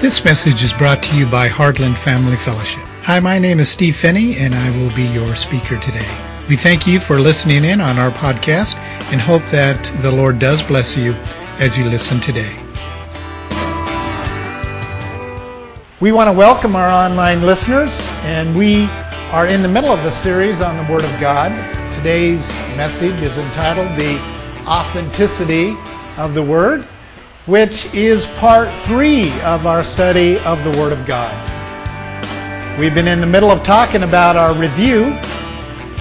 This message is brought to you by Heartland Family Fellowship. Hi, my name is Steve Phinney, and I will be your speaker today. We thank you for listening in on our podcast and hope that the Lord does bless you as you listen today. We want to welcome our online listeners, and we are in the middle of a series on the Word of God. Today's message is entitled The Authenticity of the Word which is part three of our study of the Word of God. We've been in the middle of talking about our review,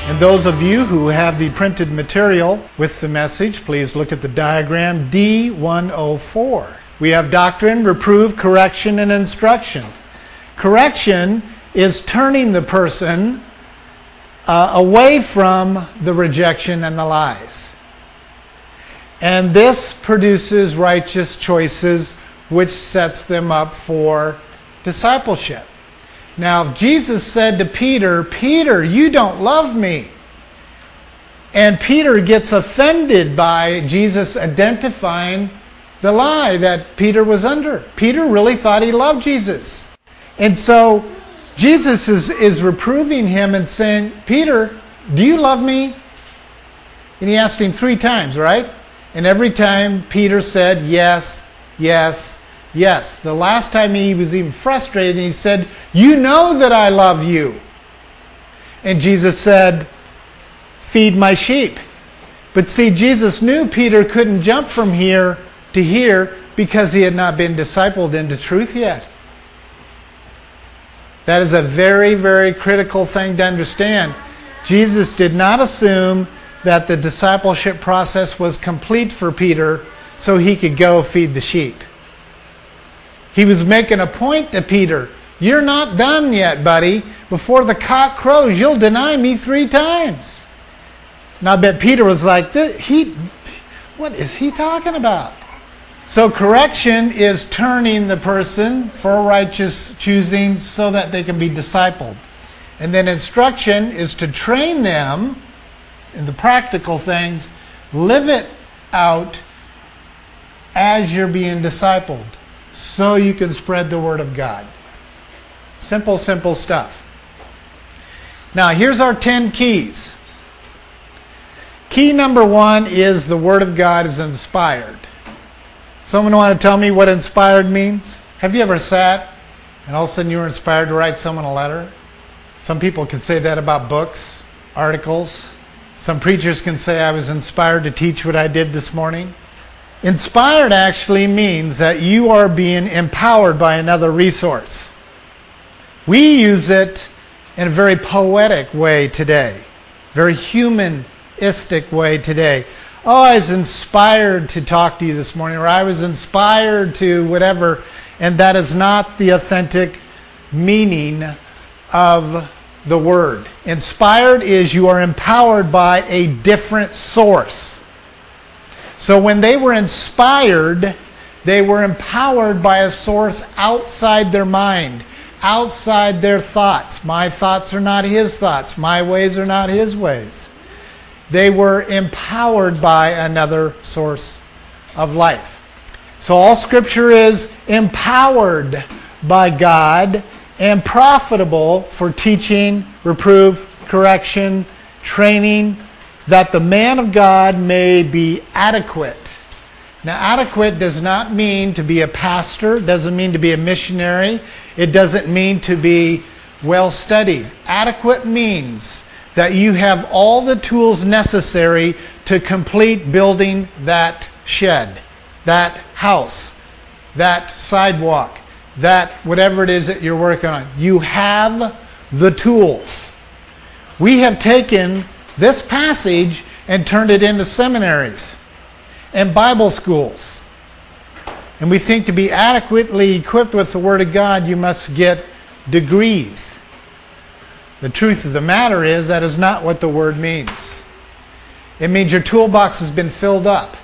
and those of you who have the printed material with the message, please look at the diagram D104. We have doctrine, reprove, correction, and instruction. Correction is turning the person uh, away from the rejection and the lies. And this produces righteous choices, which sets them up for discipleship. Now, Jesus said to Peter, Peter, you don't love me. And Peter gets offended by Jesus identifying the lie that Peter was under. Peter really thought he loved Jesus. And so Jesus is, is reproving him and saying, Peter, do you love me? And he asked him three times, right? And every time Peter said, Yes, yes, yes. The last time he was even frustrated, he said, You know that I love you. And Jesus said, Feed my sheep. But see, Jesus knew Peter couldn't jump from here to here because he had not been discipled into truth yet. That is a very, very critical thing to understand. Jesus did not assume that the discipleship process was complete for Peter so he could go feed the sheep. He was making a point to Peter You're not done yet, buddy. Before the cock crows, you'll deny me three times. And I bet Peter was like, he, What is he talking about? So, correction is turning the person for righteous choosing so that they can be discipled. And then instruction is to train them in the practical things, live it out as you're being discipled so you can spread the Word of God. Simple, simple stuff. Now, here's our 10 keys. Key number one is the Word of God is inspired. Someone want to tell me what inspired means? Have you ever sat and all of a sudden you were inspired to write someone a letter? Some people can say that about books, articles, some preachers can say I was inspired to teach what I did this morning. Inspired actually means that you are being empowered by another resource. We use it in a very poetic way today, very humanistic way today. Oh, I was inspired to talk to you this morning, or I was inspired to whatever, and that is not the authentic meaning of the word. Inspired is you are empowered by a different source. So when they were inspired, they were empowered by a source outside their mind, outside their thoughts. My thoughts are not his thoughts, my ways are not his ways. They were empowered by another source of life. So all scripture is empowered by God and profitable for teaching, reproof, correction, training, that the man of God may be adequate. Now, adequate does not mean to be a pastor, doesn't mean to be a missionary, it doesn't mean to be well studied. Adequate means that you have all the tools necessary to complete building that shed, that house, that sidewalk, that whatever it is that you're working on, you have the tools. We have taken this passage and turned it into seminaries and Bible schools. And we think to be adequately equipped with the Word of God, you must get degrees. The truth of the matter is that is not what the Word means. It means your toolbox has been filled up.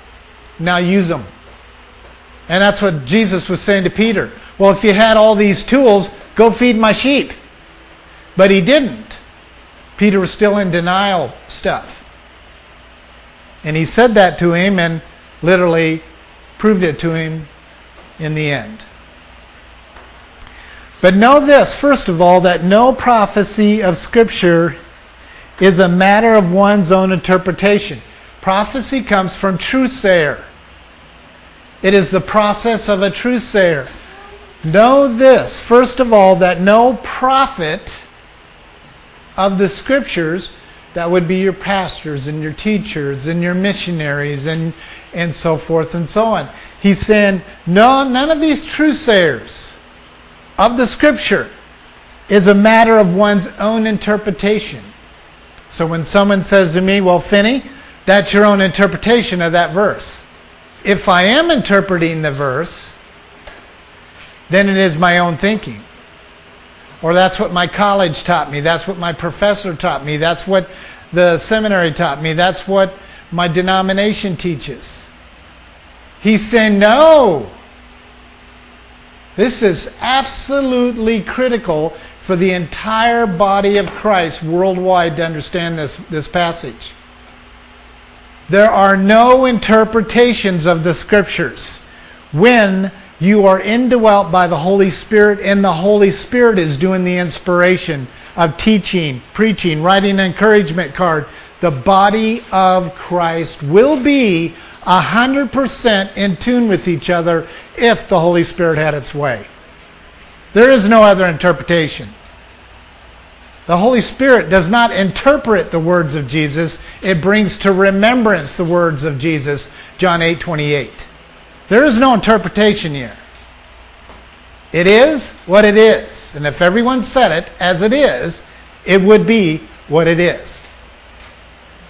Now use them. And that's what Jesus was saying to Peter. Well, if you had all these tools, go feed my sheep. But he didn't. Peter was still in denial stuff. And he said that to him and literally proved it to him in the end. But know this, first of all, that no prophecy of Scripture is a matter of one's own interpretation. Prophecy comes from truth-sayer. It is the process of a truth-sayer. Know this, first of all, that no prophet of the Scriptures, that would be your pastors and your teachers and your missionaries and, and so forth and so on. He's saying, no, none of these truth-sayers of the Scripture is a matter of one's own interpretation. So when someone says to me, well, Phinney, that's your own interpretation of that verse. If I am interpreting the verse, then it is my own thinking. Or that's what my college taught me. That's what my professor taught me. That's what the seminary taught me. That's what my denomination teaches. He's saying, no. This is absolutely critical for the entire body of Christ worldwide to understand this, this passage. There are no interpretations of the scriptures when you are indwelt by the Holy Spirit and the Holy Spirit is doing the inspiration of teaching, preaching, writing an encouragement card. The body of Christ will be 100% in tune with each other if the Holy Spirit had its way. There is no other interpretation. The Holy Spirit does not interpret the words of Jesus, it brings to remembrance the words of Jesus, John 8 28. There is no interpretation here. It is what it is. And if everyone said it as it is, it would be what it is.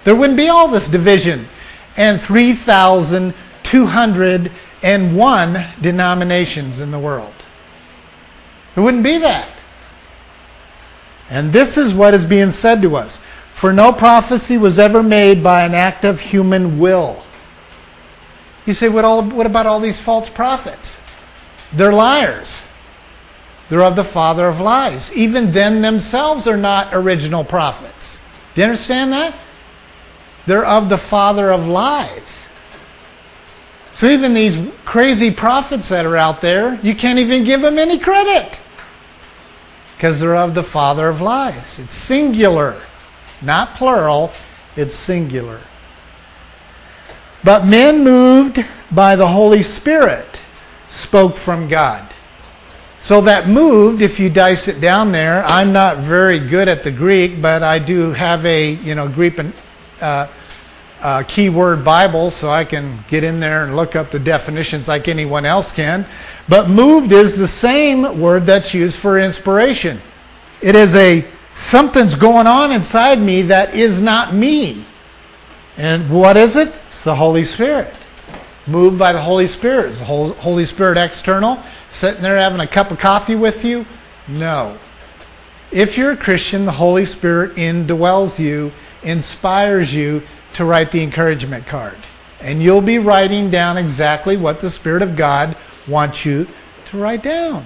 There wouldn't be all this division and 3,201 denominations in the world. There wouldn't be that. And this is what is being said to us. For no prophecy was ever made by an act of human will. You say, what, all, what about all these false prophets? They're liars. They're of the father of lies. Even then themselves are not original prophets. Do you understand that? They're of the father of lies. So even these crazy prophets that are out there, you can't even give them any credit because they're of the father of lies. It's singular, not plural, it's singular. But men moved by the Holy Spirit spoke from God. So that moved, if you dice it down there, I'm not very good at the Greek, but I do have a you know Greek and uh, uh, keyword Bible, so I can get in there and look up the definitions like anyone else can. But moved is the same word that's used for inspiration. It is a something's going on inside me that is not me. And what is it? The Holy Spirit. Moved by the Holy Spirit. Is the Holy Spirit external? Sitting there having a cup of coffee with you? No. If you're a Christian, the Holy Spirit indwells you, inspires you to write the encouragement card. And you'll be writing down exactly what the Spirit of God wants you to write down.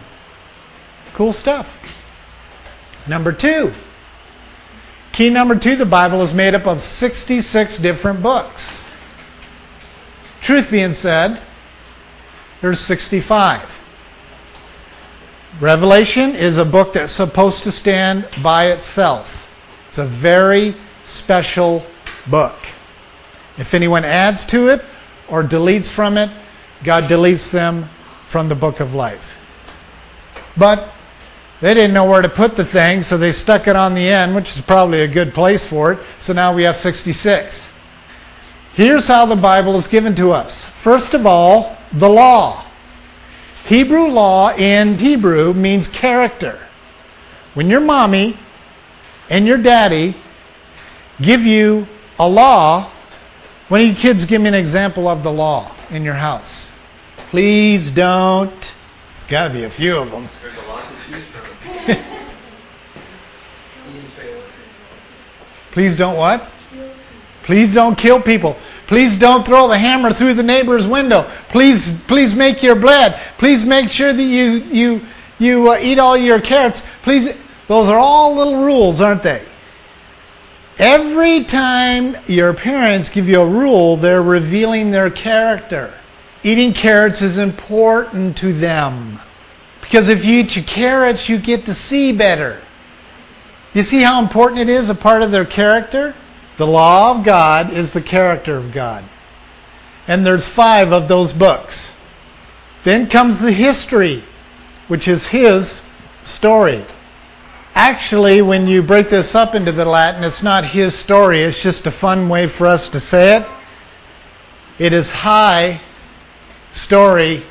Cool stuff. Number two. Key number two the Bible is made up of 66 different books. Truth being said, there's 65. Revelation is a book that's supposed to stand by itself. It's a very special book. If anyone adds to it or deletes from it, God deletes them from the book of life. But they didn't know where to put the thing, so they stuck it on the end, which is probably a good place for it. So now we have 66. Here's how the Bible is given to us. First of all, the law. Hebrew law in Hebrew means character. When your mommy and your daddy give you a law, when you kids give me an example of the law in your house? Please don't. There's got to be a few of them. There's a lot to choose from. Please don't what? Please don't kill people. Please don't throw the hammer through the neighbor's window. Please, please make your bread. Please make sure that you you you uh, eat all your carrots. Please, those are all little rules, aren't they? Every time your parents give you a rule, they're revealing their character. Eating carrots is important to them. Because if you eat your carrots, you get to see better. You see how important it is, a part of their character? The law of God is the character of God. And there's five of those books. Then comes the history, which is his story. Actually, when you break this up into the Latin, it's not his story, it's just a fun way for us to say it. It is high story,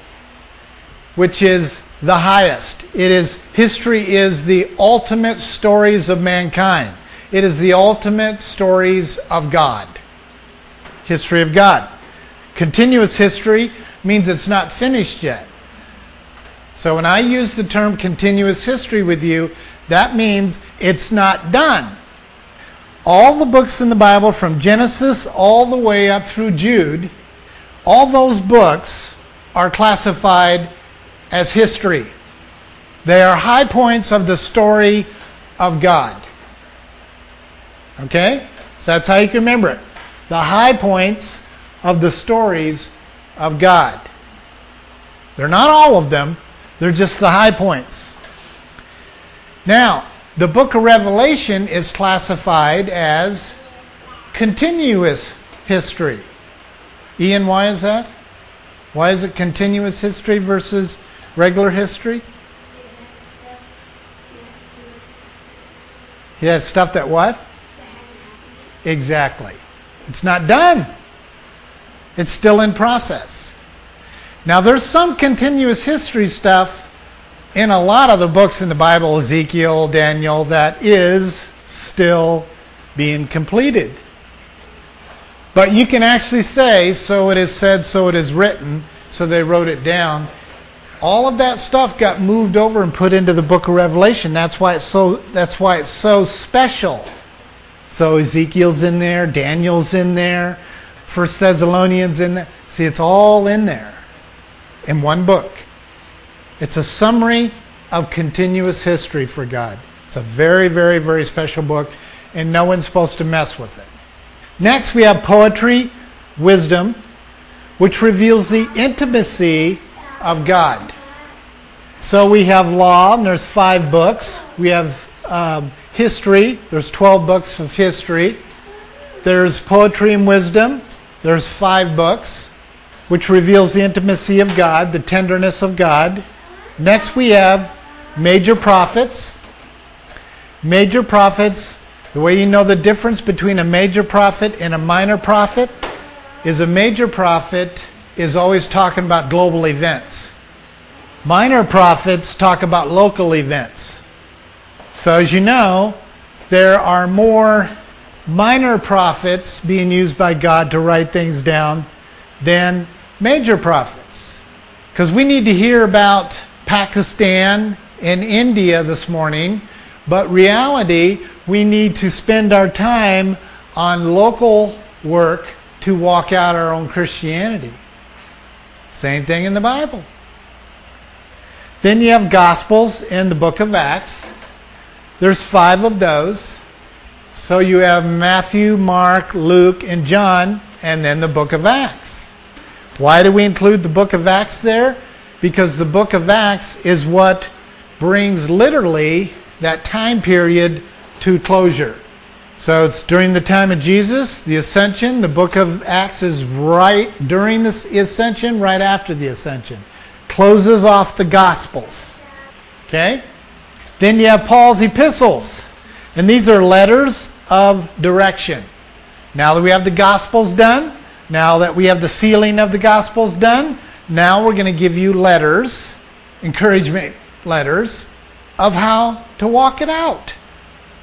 which is the highest. It is history is the ultimate stories of mankind. It is the ultimate stories of God. History of God. Continuous history means it's not finished yet. So when I use the term continuous history with you, that means it's not done. All the books in the Bible, from Genesis all the way up through Jude, all those books are classified as history. They are high points of the story of God. Okay? So that's how you can remember it. The high points of the stories of God. They're not all of them, they're just the high points. Now, the book of Revelation is classified as continuous history. Ian, why is that? Why is it continuous history versus regular history? He has stuff that what? Exactly. It's not done. It's still in process. Now, there's some continuous history stuff in a lot of the books in the Bible, Ezekiel, Daniel, that is still being completed. But you can actually say, so it is said, so it is written, so they wrote it down. All of that stuff got moved over and put into the book of Revelation. That's why it's so that's why it's so special. So Ezekiel's in there, Daniel's in there, First Thessalonians in there. See, it's all in there in one book. It's a summary of continuous history for God. It's a very, very, very special book, and no one's supposed to mess with it. Next, we have poetry, wisdom, which reveals the intimacy of God. So we have law, and there's five books. We have um, history, there's 12 books of history. There's poetry and wisdom, there's five books, which reveals the intimacy of God, the tenderness of God. Next, we have major prophets. Major prophets, the way you know the difference between a major prophet and a minor prophet is a major prophet is always talking about global events. Minor prophets talk about local events. So, as you know, there are more minor prophets being used by God to write things down than major prophets. Because we need to hear about Pakistan and India this morning, but reality, we need to spend our time on local work to walk out our own Christianity. Same thing in the Bible. Then you have Gospels in the book of Acts. There's five of those. So you have Matthew, Mark, Luke, and John, and then the book of Acts. Why do we include the book of Acts there? Because the book of Acts is what brings literally that time period to closure. So it's during the time of Jesus, the ascension. The book of Acts is right during the ascension, right after the ascension. Closes off the Gospels. Okay? Then you have Paul's epistles. And these are letters of direction. Now that we have the Gospels done, now that we have the sealing of the Gospels done, now we're going to give you letters, encouragement letters, of how to walk it out.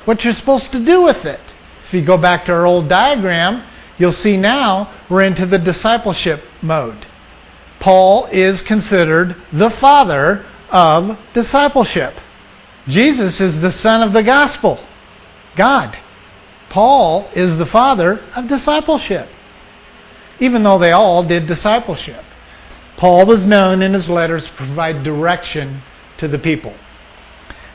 What you're supposed to do with it. If you go back to our old diagram, you'll see now we're into the discipleship mode. Paul is considered the father of discipleship. Jesus is the son of the gospel, God. Paul is the father of discipleship, even though they all did discipleship. Paul was known in his letters to provide direction to the people.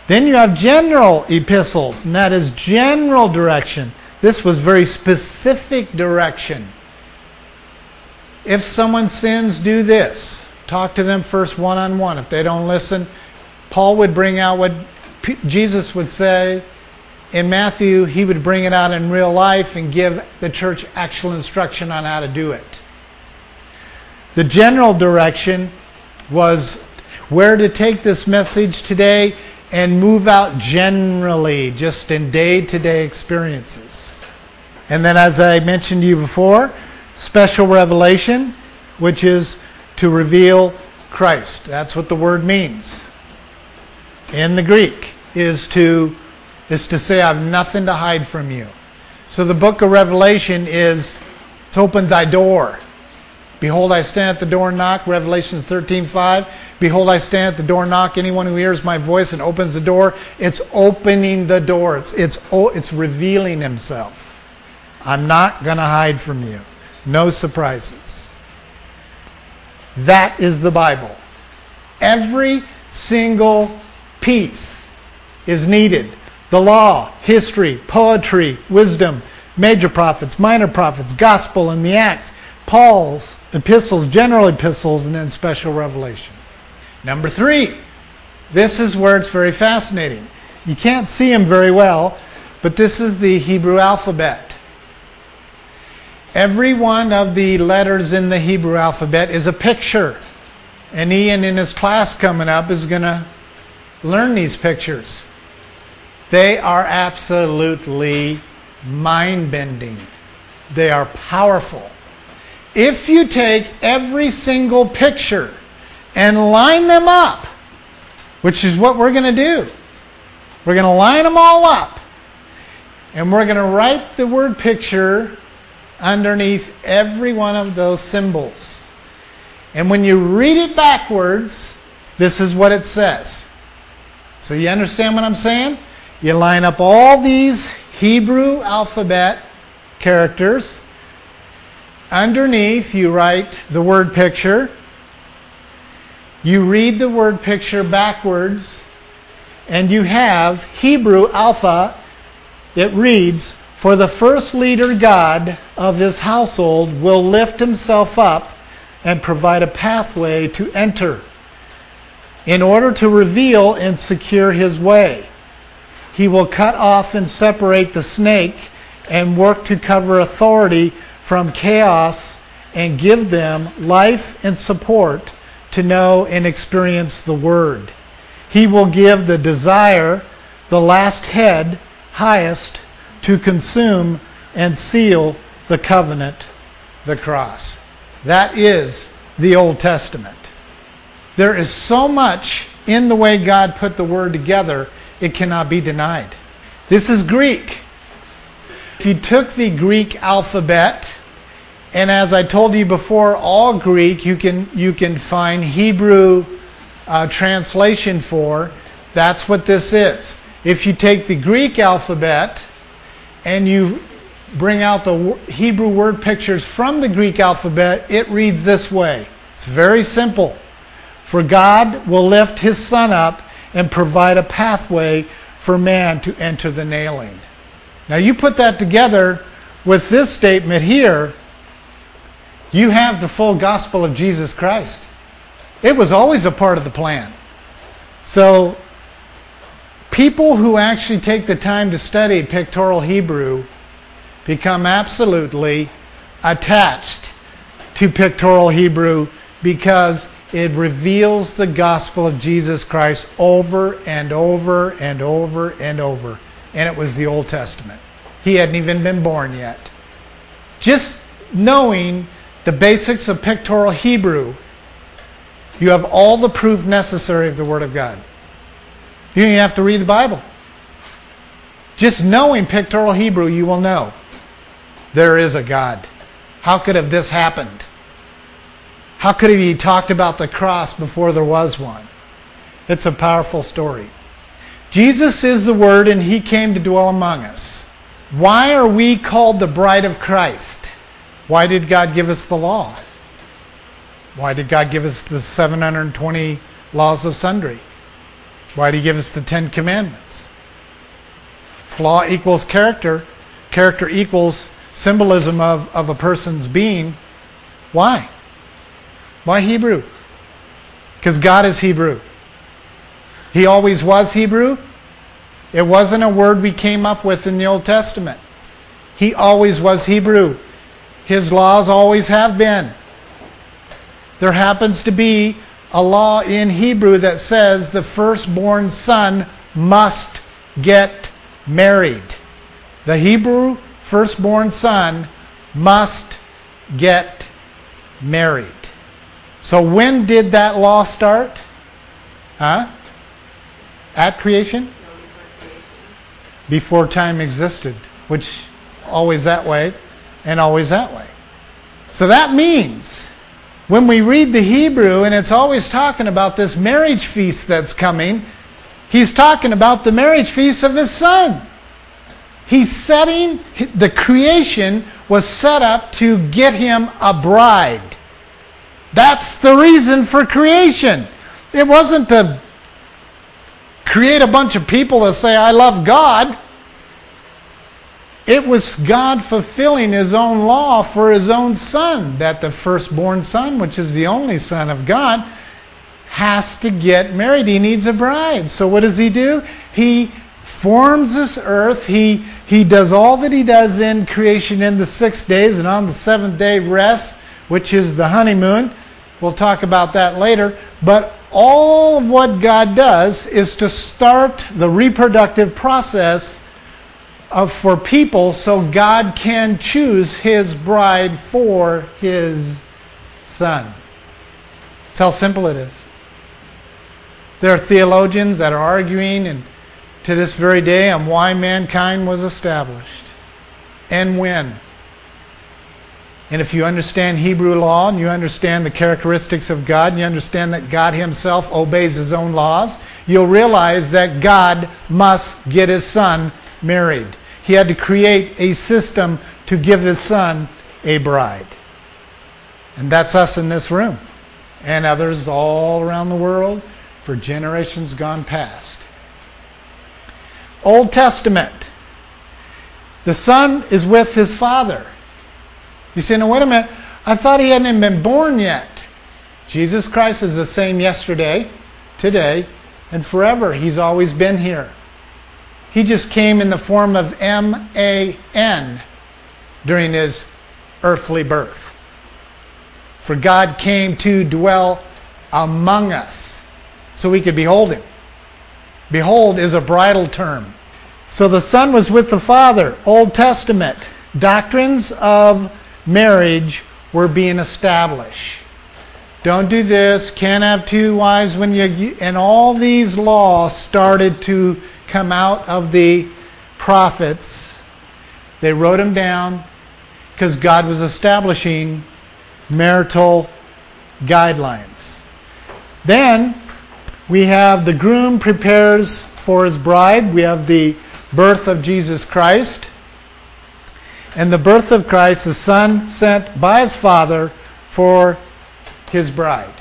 Then you have general epistles, and that is general direction. This was very specific direction. If someone sins, do this. Talk to them first one on one. If they don't listen, Paul would bring out what Jesus would say. In Matthew, he would bring it out in real life and give the church actual instruction on how to do it. The general direction was where to take this message today and move out generally, just in day to day experiences. And then, as I mentioned to you before, special revelation, which is to reveal Christ. That's what the word means. In the Greek is to is to say I have nothing to hide from you. So the book of Revelation is it's open thy door. Behold, I stand at the door and knock, Revelation 13:5. Behold, I stand at the door and knock. Anyone who hears my voice and opens the door, it's opening the door. It's, it's, it's revealing himself. I'm not going to hide from you. No surprises. That is the Bible. Every single piece is needed. The law, history, poetry, wisdom, major prophets, minor prophets, gospel, and the Acts, Paul's epistles, general epistles, and then special revelation. Number three, this is where it's very fascinating. You can't see them very well, but this is the Hebrew alphabet. Every one of the letters in the Hebrew alphabet is a picture. And Ian, in his class coming up, is going to learn these pictures. They are absolutely mind bending, they are powerful. If you take every single picture and line them up, which is what we're going to do, we're going to line them all up and we're going to write the word picture underneath every one of those symbols. And when you read it backwards, this is what it says. So you understand what I'm saying? You line up all these Hebrew alphabet characters. Underneath, you write the word picture. You read the word picture backwards, and you have Hebrew alpha. It reads, For the first leader God of his household will lift himself up and provide a pathway to enter in order to reveal and secure his way. He will cut off and separate the snake and work to cover authority from chaos and give them life and support to know and experience the Word. He will give the desire, the last head, highest, to consume and seal the covenant, the cross. That is the Old Testament. There is so much in the way God put the Word together it cannot be denied. This is Greek. If you took the Greek alphabet, and as I told you before, all Greek you can you can find Hebrew uh, translation for. That's what this is. If you take the Greek alphabet and you bring out the Hebrew word pictures from the Greek alphabet, it reads this way. It's very simple. For God will lift his son up and provide a pathway for man to enter the nailing. Now, you put that together with this statement here, you have the full gospel of Jesus Christ. It was always a part of the plan. So, people who actually take the time to study pictorial Hebrew become absolutely attached to pictorial Hebrew because it reveals the gospel of Jesus Christ over and over and over and over. And it was the Old Testament. He hadn't even been born yet. Just knowing the basics of pictorial Hebrew, you have all the proof necessary of the Word of God. You don't even have to read the Bible. Just knowing pictorial Hebrew, you will know there is a God. How could have this happened? How could he be talked about the cross before there was one? It's a powerful story. Jesus is the Word, and He came to dwell among us. Why are we called the bride of Christ? Why did God give us the law? Why did God give us the 720 laws of sundry? Why did He give us the Ten Commandments? Flaw equals character. Character equals symbolism of, of a person's being. Why? Why Hebrew? Because God is Hebrew. He always was Hebrew. It wasn't a word we came up with in the Old Testament. He always was Hebrew. His laws always have been. There happens to be a law in Hebrew that says the firstborn son must get married. The Hebrew firstborn son must get married. So when did that law start? Huh? At creation? Before time existed, which always that way and always that way. So that means when we read the Hebrew and it's always talking about this marriage feast that's coming, he's talking about the marriage feast of his son. He's setting, the creation was set up to get him a bride. That's the reason for creation. It wasn't to create a bunch of people to say, I love God. It was God fulfilling his own law for his own son, that the firstborn son, which is the only son of God, has to get married. He needs a bride. So what does he do? He forms this earth. He, he does all that he does in creation in the six days, and on the seventh day rests, which is the honeymoon. We'll talk about that later. But all of what God does is to start the reproductive process of, for people so God can choose his bride for his son. That's how simple it is. There are theologians that are arguing and to this very day on why mankind was established and when. And if you understand Hebrew law and you understand the characteristics of God and you understand that God Himself obeys His own laws, you'll realize that God must get His Son married. He had to create a system to give His Son a bride. And that's us in this room and others all around the world for generations gone past. Old Testament. The Son is with His Father. You say, no, wait a minute. I thought he hadn't even been born yet. Jesus Christ is the same yesterday, today, and forever. He's always been here. He just came in the form of M A N during his earthly birth. For God came to dwell among us so we could behold him. Behold is a bridal term. So the Son was with the Father, Old Testament. Doctrines of marriage were being established. Don't do this, can't have two wives when you and all these laws started to come out of the prophets. They wrote them down because God was establishing marital guidelines. Then we have the groom prepares for his bride. We have the birth of Jesus Christ and the birth of Christ, the Son sent by his Father for his bride.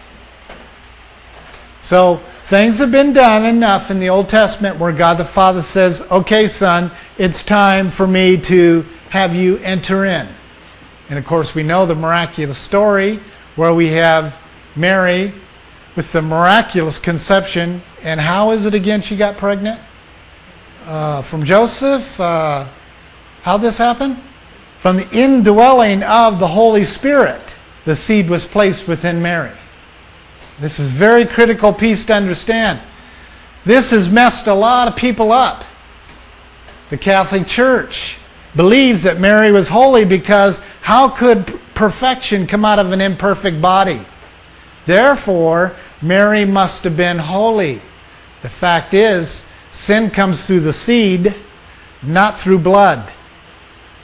So things have been done enough in the Old Testament where God the Father says, Okay, Son, it's time for me to have you enter in. And of course, we know the miraculous story where we have Mary with the miraculous conception. And how is it again she got pregnant? Uh, from Joseph? Uh, how this happened? From the indwelling of the Holy Spirit, the seed was placed within Mary. This is very critical piece to understand. This has messed a lot of people up. The Catholic Church believes that Mary was holy because how could perfection come out of an imperfect body? Therefore, Mary must have been holy. The fact is, sin comes through the seed, not through blood.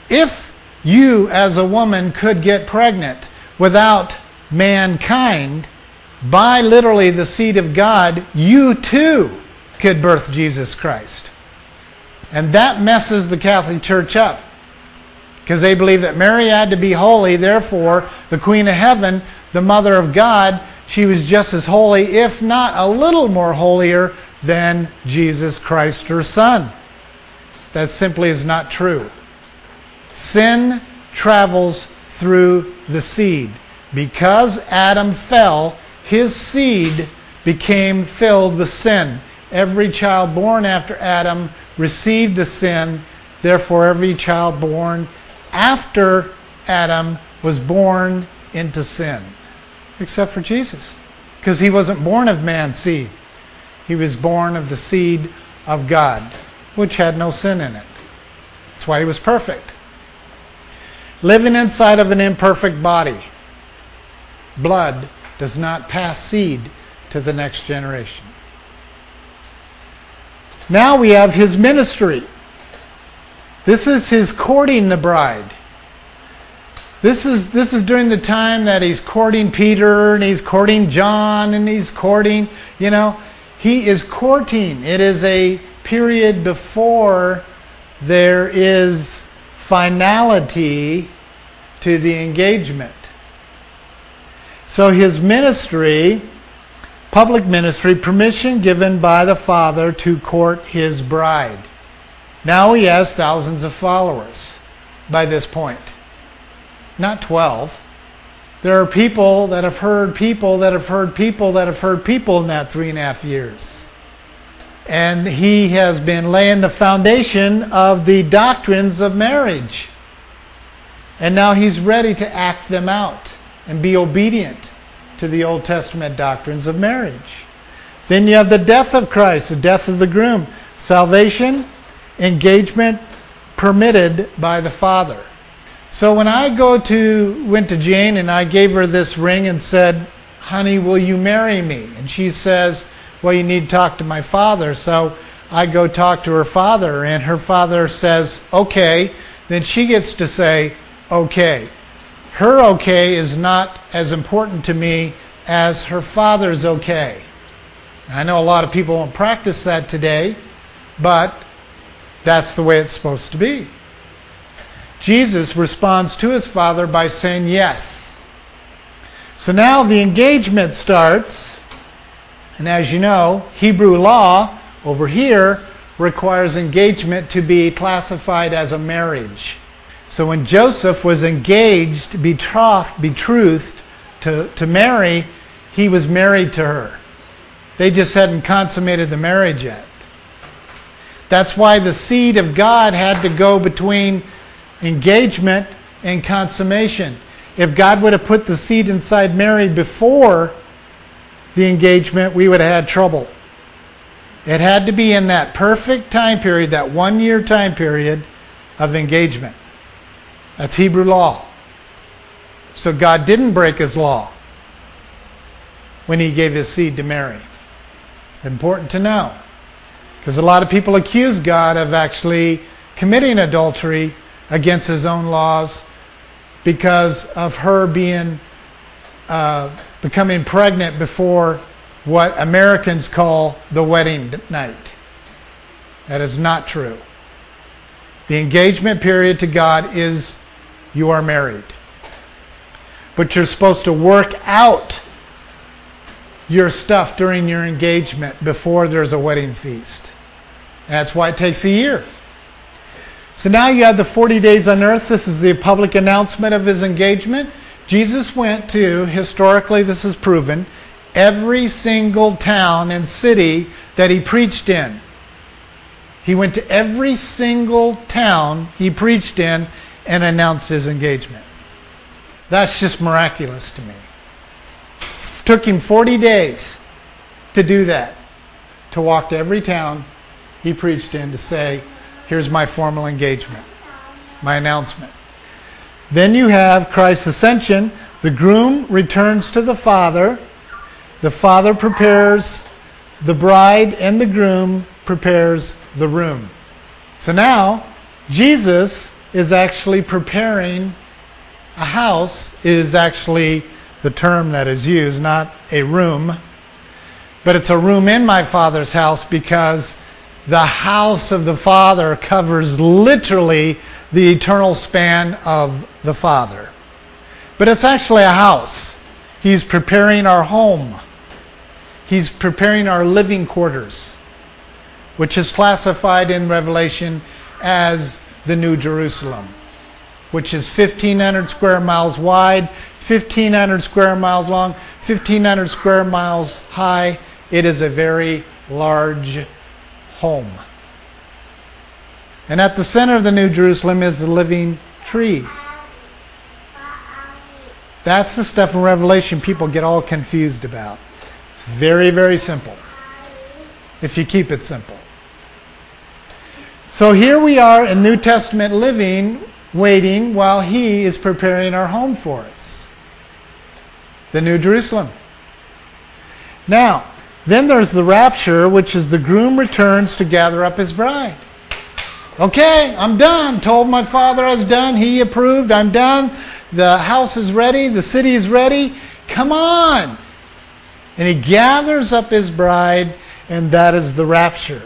If you as a woman could get pregnant without mankind, by literally the seed of God, you too could birth Jesus Christ. And that messes the Catholic Church up. Because they believe that Mary had to be holy, therefore, the Queen of Heaven, the Mother of God, she was just as holy, if not a little more holier, than Jesus Christ, her Son. That simply is not true. Sin travels through the seed. Because Adam fell, his seed became filled with sin. every child born after Adam received the sin. Therefore, every child born after Adam was born into sin, except for Jesus, because he wasn't born of man's seed. He was born of the seed of God, which had no sin in it. That's why he was perfect. Living inside of an imperfect body, blood does not pass seed to the next generation. Now we have his ministry. This is his courting the bride. This is, this is during the time that he's courting Peter and he's courting John and he's courting, you know, he is courting. It is a period before there is finality to the engagement. So his ministry, public ministry, permission given by the Father to court his bride. Now he has thousands of followers by this point not 12. There are people that have heard people that have heard people that have heard people in that three and a half years. And he has been laying the foundation of the doctrines of marriage. And now he's ready to act them out and be obedient to the Old Testament doctrines of marriage. Then you have the death of Christ, the death of the groom, salvation, engagement permitted by the Father. So when I go to went to Jane and I gave her this ring and said, "Honey, will you marry me?" And she says, "Well, you need to talk to my father." So I go talk to her father and her father says, "Okay." Then she gets to say, "Okay." Her okay is not as important to me as her father's okay. I know a lot of people won't practice that today, but that's the way it's supposed to be. Jesus responds to his father by saying yes. So now the engagement starts. And as you know, Hebrew law over here requires engagement to be classified as a marriage. So when Joseph was engaged, betrothed, betrothed to, to Mary, he was married to her. They just hadn't consummated the marriage yet. That's why the seed of God had to go between engagement and consummation. If God would have put the seed inside Mary before the engagement, we would have had trouble. It had to be in that perfect time period, that one year time period of engagement. That's Hebrew law. So God didn't break his law when he gave his seed to Mary. It's important to know. Because a lot of people accuse God of actually committing adultery against his own laws because of her being uh, becoming pregnant before what Americans call the wedding night. That is not true. The engagement period to God is you are married. But you're supposed to work out your stuff during your engagement before there's a wedding feast. That's why it takes a year. So now you have the 40 days on earth. This is the public announcement of his engagement. Jesus went to, historically, this is proven, every single town and city that he preached in. He went to every single town he preached in and announced his engagement. That's just miraculous to me. Took him 40 days to do that, to walk to every town he preached in to say, Here's my formal engagement, my announcement. Then you have Christ's ascension. The groom returns to the father. The father prepares the bride, and the groom prepares the room. So now, Jesus is actually preparing a house, is actually the term that is used, not a room. But it's a room in my father's house because the house of the Father covers literally the eternal span of the Father. But it's actually a house. He's preparing our home, He's preparing our living quarters, which is classified in Revelation as the New Jerusalem, which is 1,500 square miles wide, 1,500 square miles long, 1,500 square miles high. It is a very large home. And at the center of the New Jerusalem is the living tree. That's the stuff in Revelation people get all confused about. It's very, very simple if you keep it simple. So here we are in New Testament living, waiting while He is preparing our home for us the New Jerusalem. Now, then there's the rapture, which is the groom returns to gather up his bride. Okay, I'm done. Told my father I was done. He approved. I'm done. The house is ready. The city is ready. Come on. And he gathers up his bride, and that is the rapture.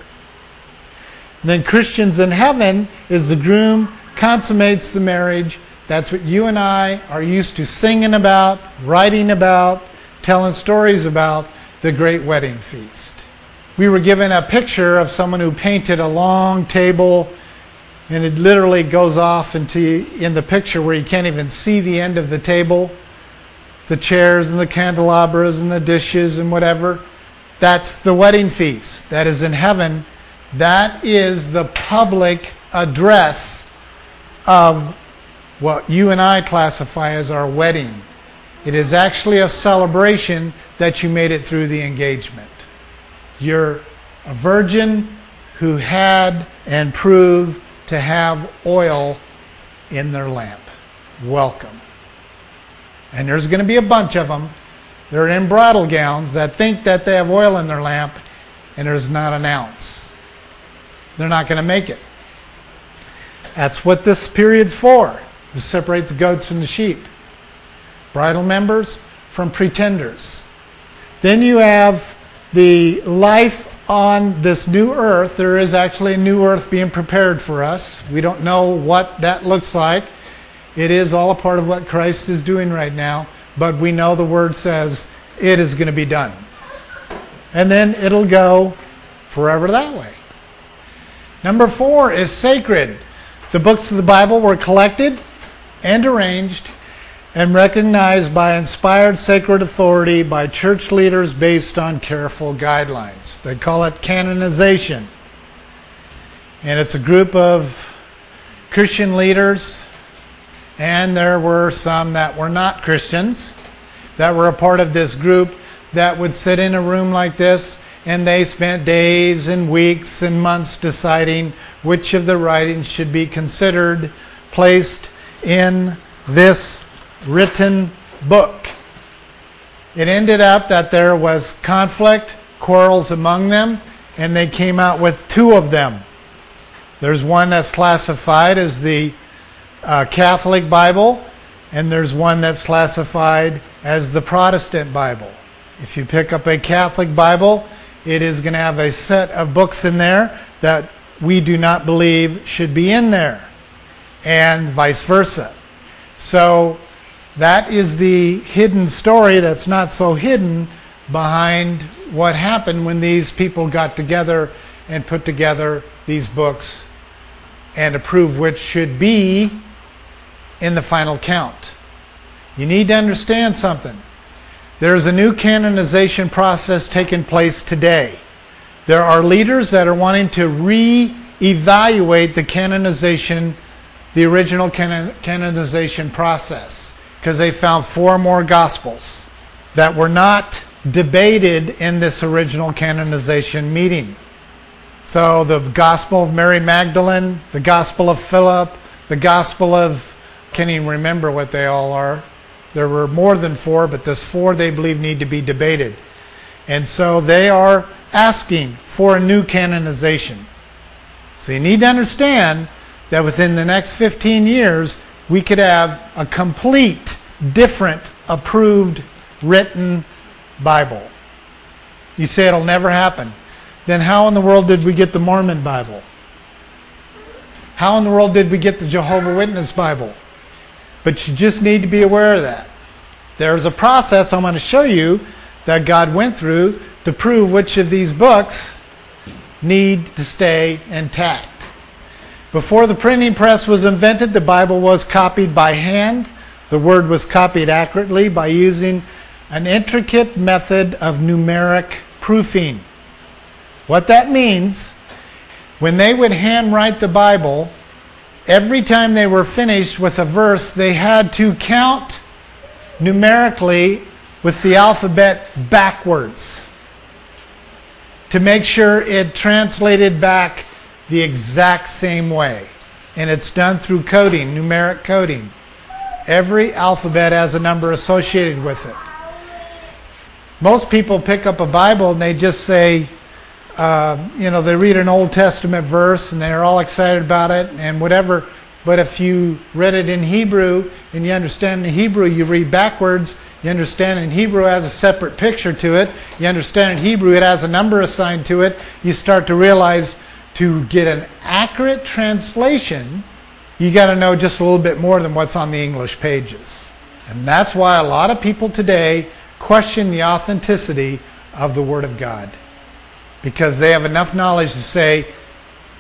And then Christians in heaven is the groom consummates the marriage. That's what you and I are used to singing about, writing about, telling stories about the great wedding feast. We were given a picture of someone who painted a long table and it literally goes off into in the picture where you can't even see the end of the table. The chairs and the candelabras and the dishes and whatever. That's the wedding feast that is in heaven. That is the public address of what you and I classify as our wedding. It is actually a celebration that you made it through the engagement you're a virgin who had and proved to have oil in their lamp. Welcome. And there's going to be a bunch of them. They're in bridal gowns that think that they have oil in their lamp, and there's not an ounce. They're not going to make it. That's what this period's for to separate the goats from the sheep. Bridal members from pretenders. Then you have the life on this new earth, there is actually a new earth being prepared for us. We don't know what that looks like. It is all a part of what Christ is doing right now, but we know the word says it is going to be done. And then it'll go forever that way. Number four is sacred. The books of the Bible were collected and arranged and recognized by inspired sacred authority by church leaders based on careful guidelines. They call it canonization. And it's a group of Christian leaders, and there were some that were not Christians that were a part of this group that would sit in a room like this and they spent days and weeks and months deciding which of the writings should be considered placed in this written book. It ended up that there was conflict, quarrels among them, and they came out with two of them. There's one that's classified as the uh, Catholic Bible, and there's one that's classified as the Protestant Bible. If you pick up a Catholic Bible, it is going to have a set of books in there that we do not believe should be in there, and vice versa. So that is the hidden story that's not so hidden behind what happened when these people got together and put together these books and approved which should be in the final count. You need to understand something. There's a new canonization process taking place today. There are leaders that are wanting to re evaluate the canonization, the original canon- canonization process because they found four more gospels that were not debated in this original canonization meeting. So the Gospel of Mary Magdalene, the Gospel of Philip, the Gospel of, can't even remember what they all are. There were more than four, but there's four they believe need to be debated. And so they are asking for a new canonization. So you need to understand that within the next 15 years, we could have a complete, different, approved, written Bible. You say it'll never happen. Then how in the world did we get the Mormon Bible? How in the world did we get the Jehovah Witness Bible? But you just need to be aware of that. There's a process I'm going to show you that God went through to prove which of these books need to stay intact. Before the printing press was invented, the Bible was copied by hand. The word was copied accurately by using an intricate method of numeric proofing. What that means, when they would handwrite the Bible, every time they were finished with a verse, they had to count numerically with the alphabet backwards to make sure it translated back the exact same way. And it's done through coding, numeric coding. Every alphabet has a number associated with it. Most people pick up a Bible and they just say, uh, you know, they read an Old Testament verse and they're all excited about it and whatever. But if you read it in Hebrew and you understand in Hebrew, you read backwards, you understand in Hebrew it has a separate picture to it. You understand in Hebrew it has a number assigned to it. You start to realize to get an accurate translation, you got to know just a little bit more than what's on the English pages. And that's why a lot of people today question the authenticity of the Word of God. Because they have enough knowledge to say,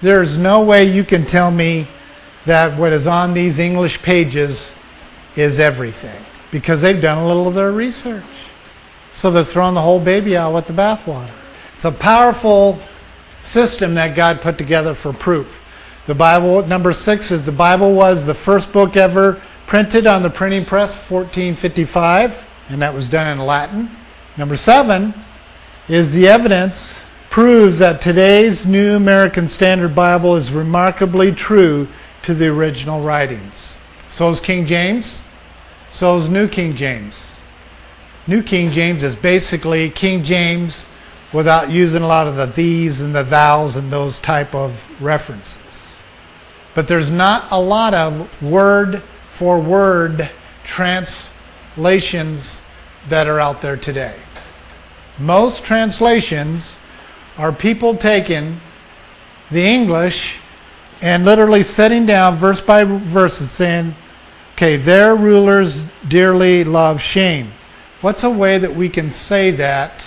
there's no way you can tell me that what is on these English pages is everything because they've done a little of their research. So they're throwing the whole baby out with the bathwater. It's a powerful system that God put together for proof. The Bible, number six, is the Bible was the first book ever printed on the printing press, 1455, and that was done in Latin. Number seven is the evidence proves that today's New American Standard Bible is remarkably true to the original writings. So is King James. So is New King James. New King James is basically King James without using a lot of the these and the thous and those type of references. But there's not a lot of word for word translations that are out there today. Most translations are people taking the English and literally setting down verse by verse and saying, Okay, their rulers dearly love shame. What's a way that we can say that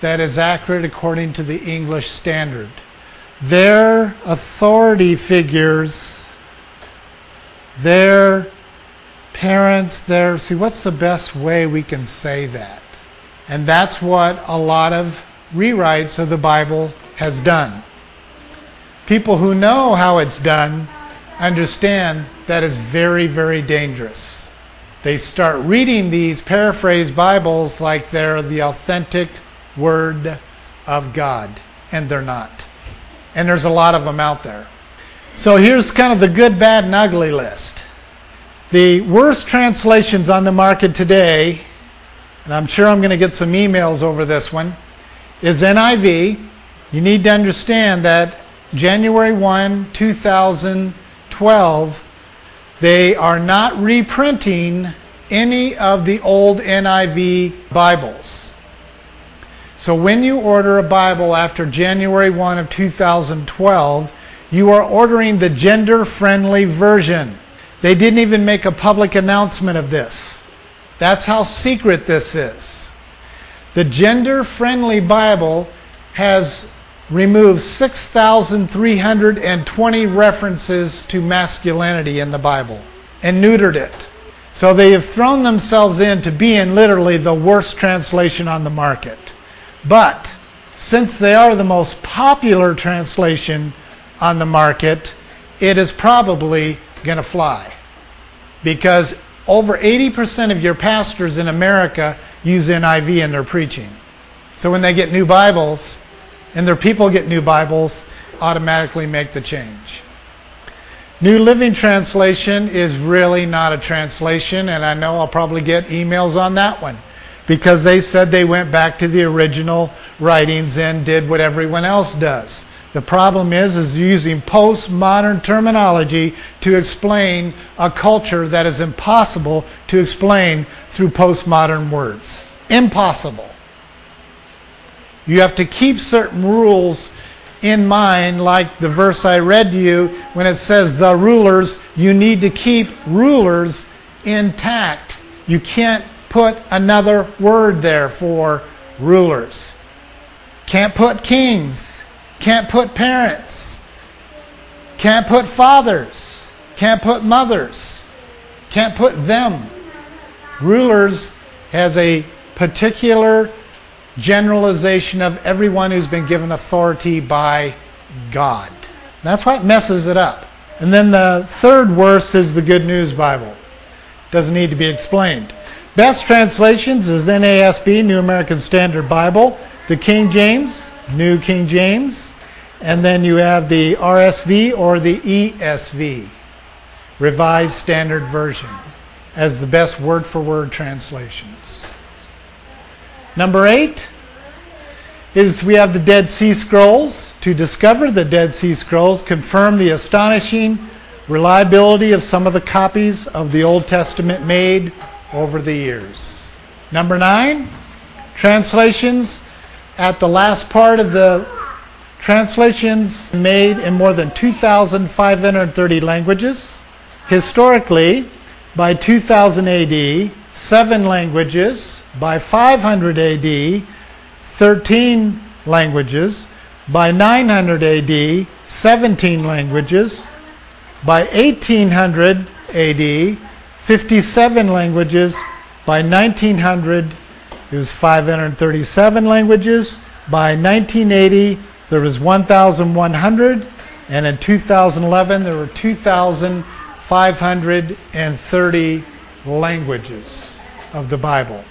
that is accurate according to the English standard? Their authority figures, their parents, their. See, what's the best way we can say that? And that's what a lot of rewrites of the Bible has done. People who know how it's done understand that is very, very dangerous. They start reading these paraphrased Bibles like they're the authentic Word of God, and they're not. And there's a lot of them out there. So here's kind of the good, bad, and ugly list. The worst translations on the market today, and I'm sure I'm going to get some emails over this one, is NIV. You need to understand that January 1, 2012, they are not reprinting any of the old NIV Bibles. So when you order a Bible after January 1 of 2012, you are ordering the gender friendly version. They didn't even make a public announcement of this. That's how secret this is. The gender friendly Bible has removed 6,320 references to masculinity in the Bible and neutered it. So they have thrown themselves into being literally the worst translation on the market. But since they are the most popular translation on the market, it is probably going to fly. Because over 80% of your pastors in America use NIV in their preaching. So when they get new Bibles, and their people get new Bibles, automatically make the change. New Living Translation is really not a translation, and I know I'll probably get emails on that one because they said they went back to the original writings and did what everyone else does. The problem is is using postmodern terminology to explain a culture that is impossible to explain through postmodern words. Impossible. You have to keep certain rules in mind, like the verse I read to you when it says the rulers, you need to keep rulers intact. You can't put another word there for rulers. Can't put kings. Can't put parents. Can't put fathers. Can't put mothers. Can't put them. Rulers has a particular generalization of everyone who's been given authority by God. That's why it messes it up. And then the third worst is the Good News Bible. Doesn't need to be explained. Best translations is NASB, New American Standard Bible, the King James, New King James, and then you have the RSV or the ESV, Revised Standard Version, as the best word for word translations. Number eight is we have the Dead Sea Scrolls. To discover the Dead Sea Scrolls, confirm the astonishing reliability of some of the copies of the Old Testament made over the years. Number nine, translations at the last part of the translations made in more than 2,530 languages. Historically, by 2000 AD, seven languages. By 500 AD, 13 languages. By 900 AD, 17 languages. By 1800 AD, 57 languages. By 1900, it was 537 languages. By 1980, there was 1,100. And in 2011, there were 2,530 languages of the Bible.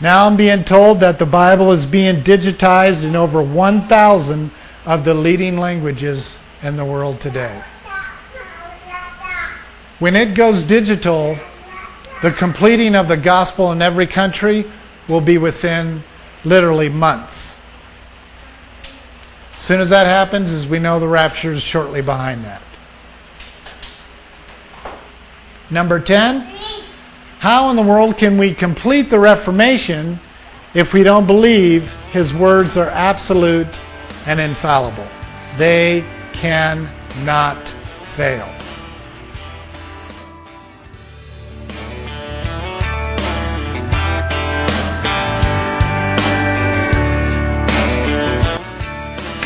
Now I'm being told that the Bible is being digitized in over 1,000 of the leading languages in the world today. When it goes digital, the completing of the gospel in every country will be within literally months. As soon as that happens, as we know, the rapture is shortly behind that. Number 10, how in the world can we complete the Reformation if we don't believe his words are absolute and infallible? They cannot fail.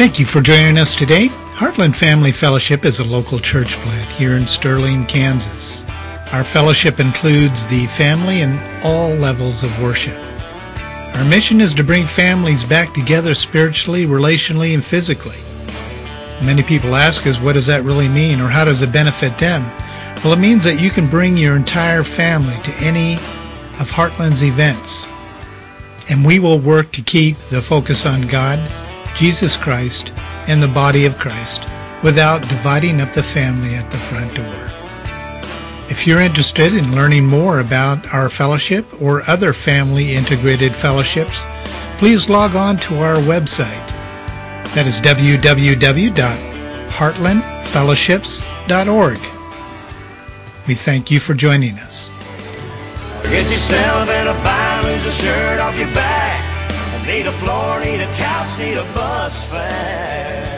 Thank you for joining us today. Heartland Family Fellowship is a local church plant here in Sterling, Kansas. Our fellowship includes the family and all levels of worship. Our mission is to bring families back together spiritually, relationally, and physically. Many people ask us, what does that really mean, or how does it benefit them? Well, it means that you can bring your entire family to any of Heartland's events, and we will work to keep the focus on God Jesus Christ, and the body of Christ without dividing up the family at the front door. If you're interested in learning more about our fellowship or other family integrated fellowships, please log on to our website. That is www.heartlandfellowships.org. We thank you for joining us. Get yourself in a lose a shirt off your back. Need a floor, need a couch, need a bus fare.